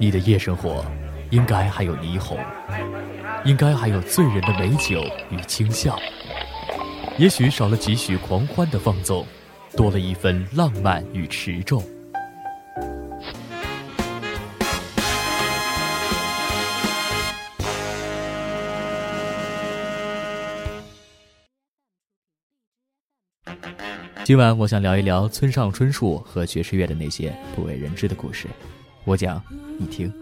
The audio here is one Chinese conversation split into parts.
你的夜生活，应该还有霓虹，应该还有醉人的美酒与轻笑，也许少了几许狂欢的放纵，多了一份浪漫与持重。今晚我想聊一聊村上春树和爵士乐的那些不为人知的故事，我讲，你听。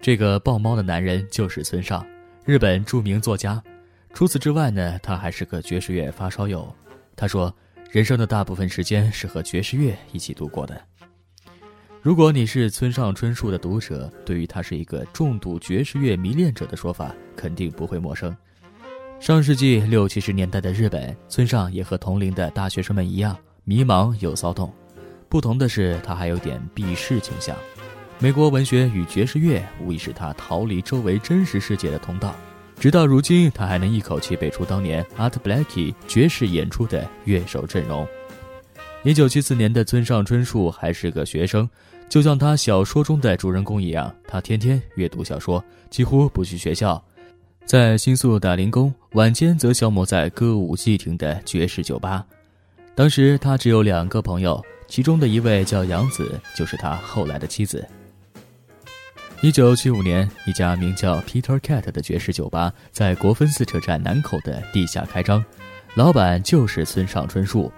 这个抱猫的男人就是村上，日本著名作家。除此之外呢，他还是个爵士乐发烧友。他说，人生的大部分时间是和爵士乐一起度过的。如果你是村上春树的读者，对于他是一个重度爵士乐迷恋者的说法，肯定不会陌生。上世纪六七十年代的日本，村上也和同龄的大学生们一样迷茫又骚动。不同的是，他还有点避世倾向。美国文学与爵士乐无疑是他逃离周围真实世界的通道。直到如今，他还能一口气背出当年 Art Blakey 爵士演出的乐手阵容。一九七四年的村上春树还是个学生。就像他小说中的主人公一样，他天天阅读小说，几乎不去学校，在新宿打零工，晚间则消磨在歌舞伎町的爵士酒吧。当时他只有两个朋友，其中的一位叫杨子，就是他后来的妻子。一九七五年，一家名叫 Peter Cat 的爵士酒吧在国分寺车站南口的地下开张，老板就是村上春树。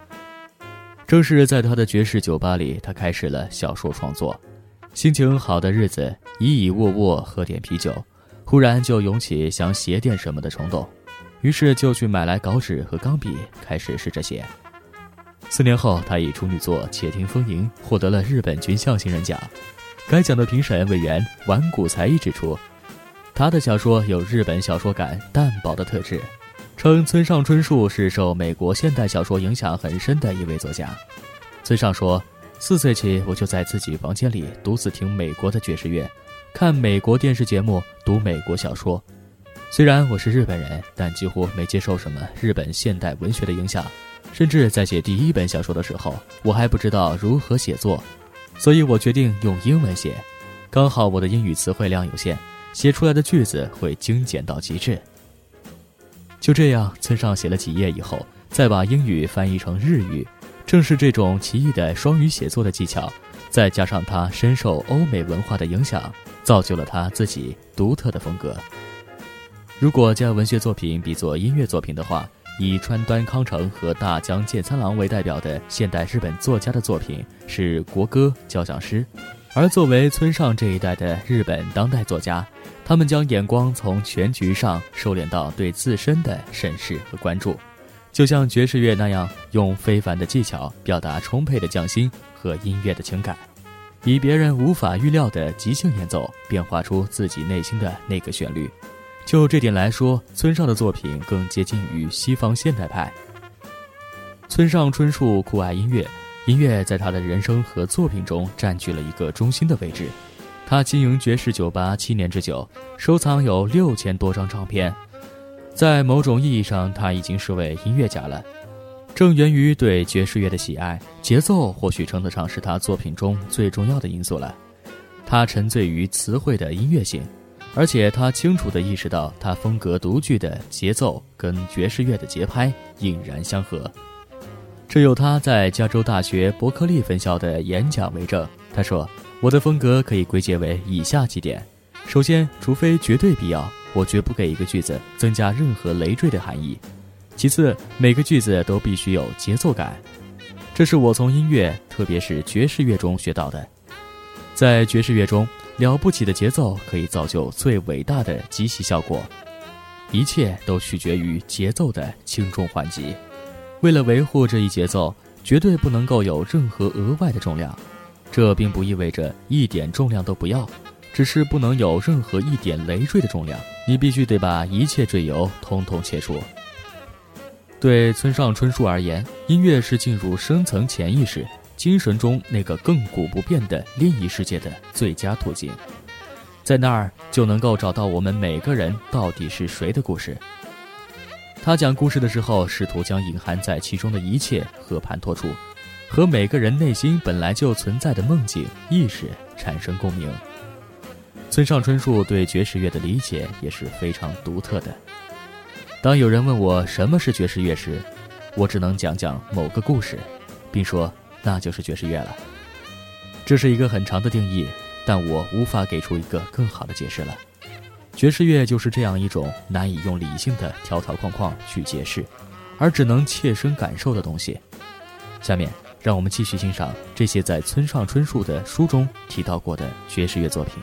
正是在他的爵士酒吧里，他开始了小说创作。心情好的日子，倚倚卧卧喝点啤酒，忽然就涌起想写点什么的冲动，于是就去买来稿纸和钢笔，开始试着写。四年后，他以处女作《且听风吟》获得了日本军校新人奖。该奖的评审委员丸谷才一指出，他的小说有日本小说感淡薄的特质。称村上春树是受美国现代小说影响很深的一位作家。村上说：“四岁起，我就在自己房间里独自听美国的爵士乐，看美国电视节目，读美国小说。虽然我是日本人，但几乎没接受什么日本现代文学的影响。甚至在写第一本小说的时候，我还不知道如何写作，所以我决定用英文写。刚好我的英语词汇量有限，写出来的句子会精简到极致。”就这样，村上写了几页以后，再把英语翻译成日语。正是这种奇异的双语写作的技巧，再加上他深受欧美文化的影响，造就了他自己独特的风格。如果将文学作品比作音乐作品的话，以川端康成和大江健三郎为代表的现代日本作家的作品是国歌、交响诗，而作为村上这一代的日本当代作家。他们将眼光从全局上收敛到对自身的审视和关注，就像爵士乐那样，用非凡的技巧表达充沛的匠心和音乐的情感，以别人无法预料的即兴演奏，变化出自己内心的那个旋律。就这点来说，村上的作品更接近于西方现代派。村上春树酷爱音乐，音乐在他的人生和作品中占据了一个中心的位置。他经营爵士酒吧七年之久，收藏有六千多张唱片，在某种意义上，他已经是位音乐家了。正源于对爵士乐的喜爱，节奏或许称得上是他作品中最重要的因素了。他沉醉于词汇的音乐性，而且他清楚地意识到，他风格独具的节奏跟爵士乐的节拍引然相合。这有他在加州大学伯克利分校的演讲为证。他说。我的风格可以归结为以下几点：首先，除非绝对必要，我绝不给一个句子增加任何累赘的含义；其次，每个句子都必须有节奏感，这是我从音乐，特别是爵士乐中学到的。在爵士乐中，了不起的节奏可以造就最伟大的极其效果，一切都取决于节奏的轻重缓急。为了维护这一节奏，绝对不能够有任何额外的重量。这并不意味着一点重量都不要，只是不能有任何一点累赘的重量。你必须得把一切赘油通通切除。对村上春树而言，音乐是进入深层潜意识、精神中那个亘古不变的另一世界的最佳途径，在那儿就能够找到我们每个人到底是谁的故事。他讲故事的时候，试图将隐含在其中的一切和盘托出，和每个人内心本来就存在的梦境意识产生共鸣。村上春树对爵士乐的理解也是非常独特的。当有人问我什么是爵士乐时，我只能讲讲某个故事，并说那就是爵士乐了。这是一个很长的定义，但我无法给出一个更好的解释了。爵士乐就是这样一种难以用理性的条条框框去解释，而只能切身感受的东西。下面，让我们继续欣赏这些在村上春树的书中提到过的爵士乐作品。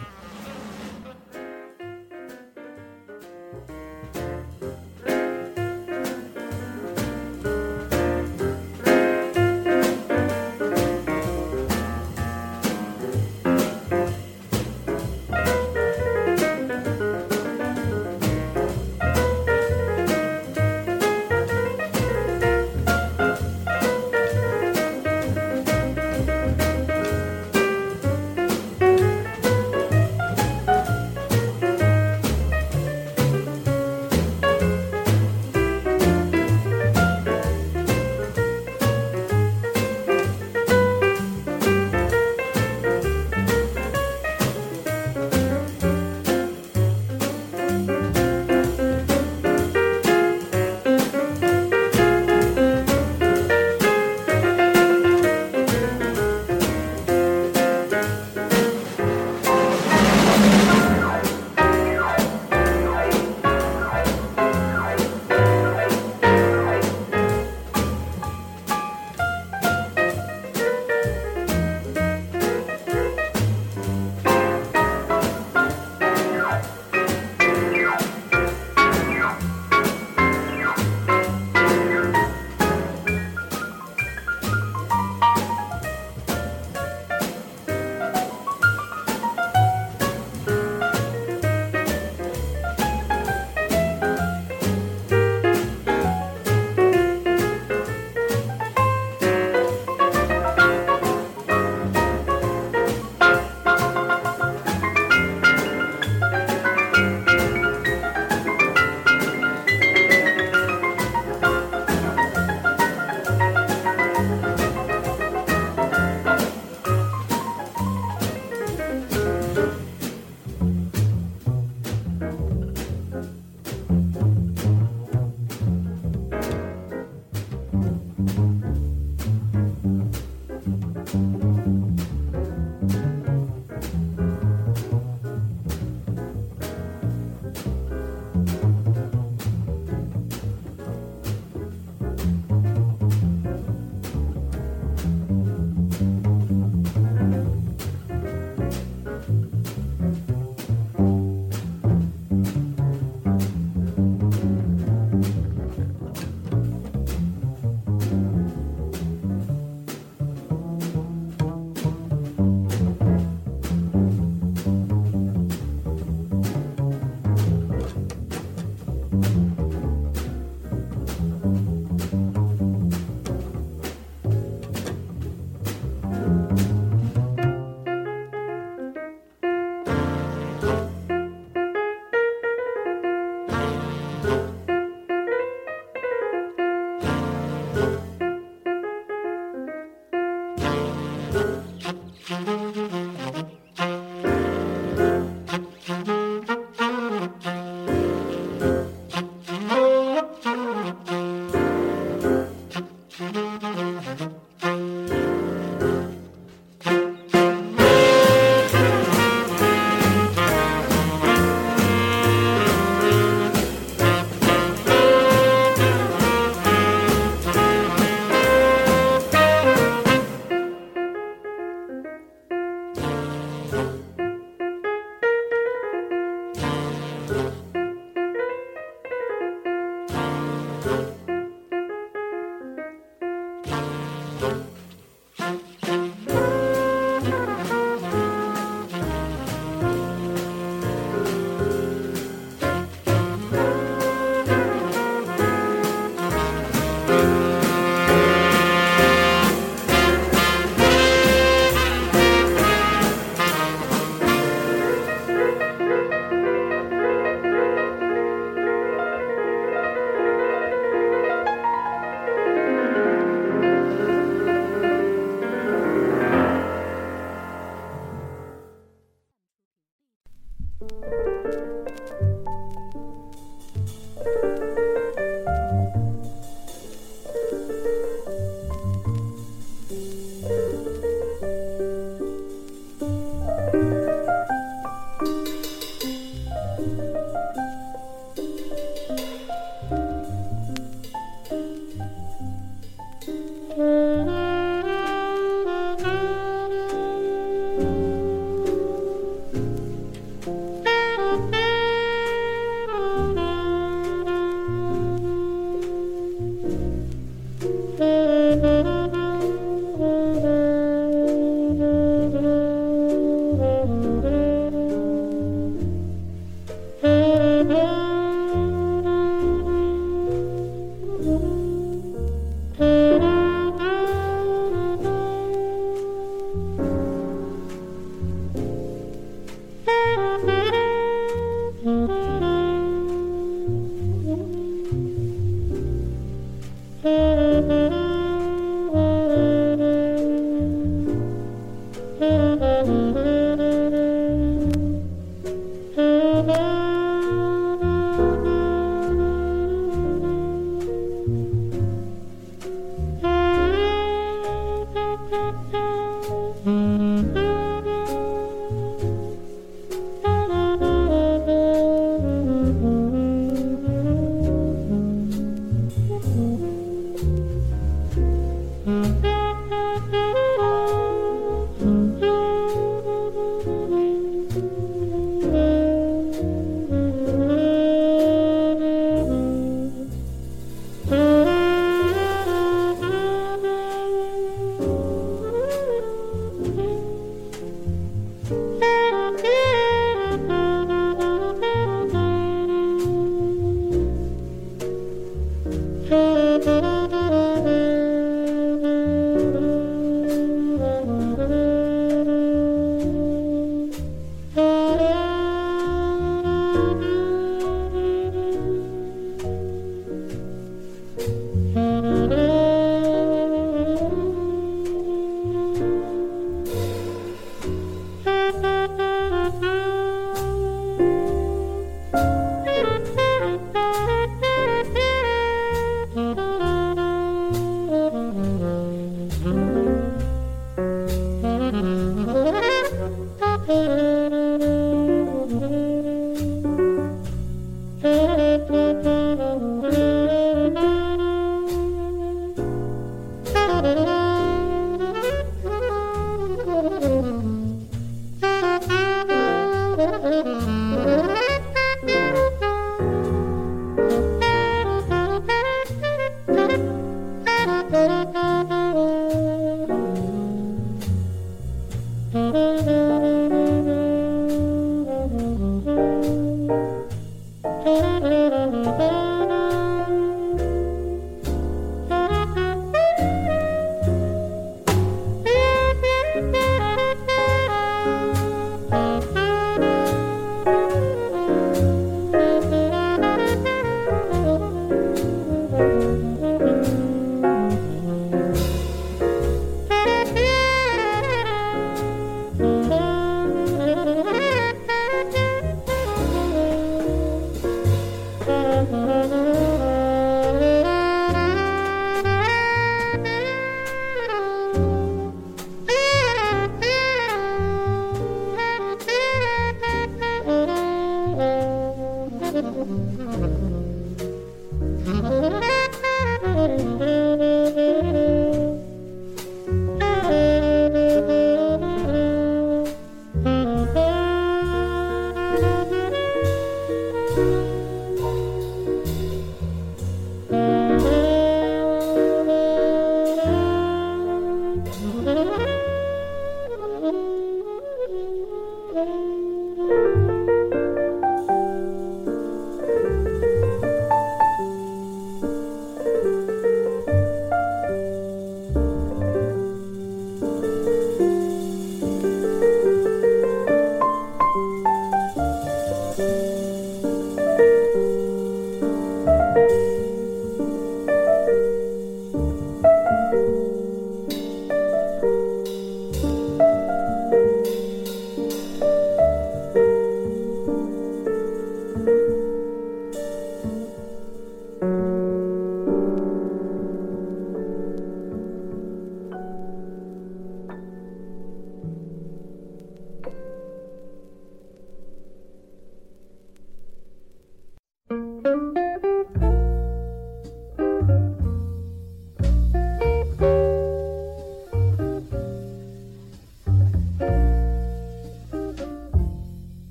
Mm-hmm.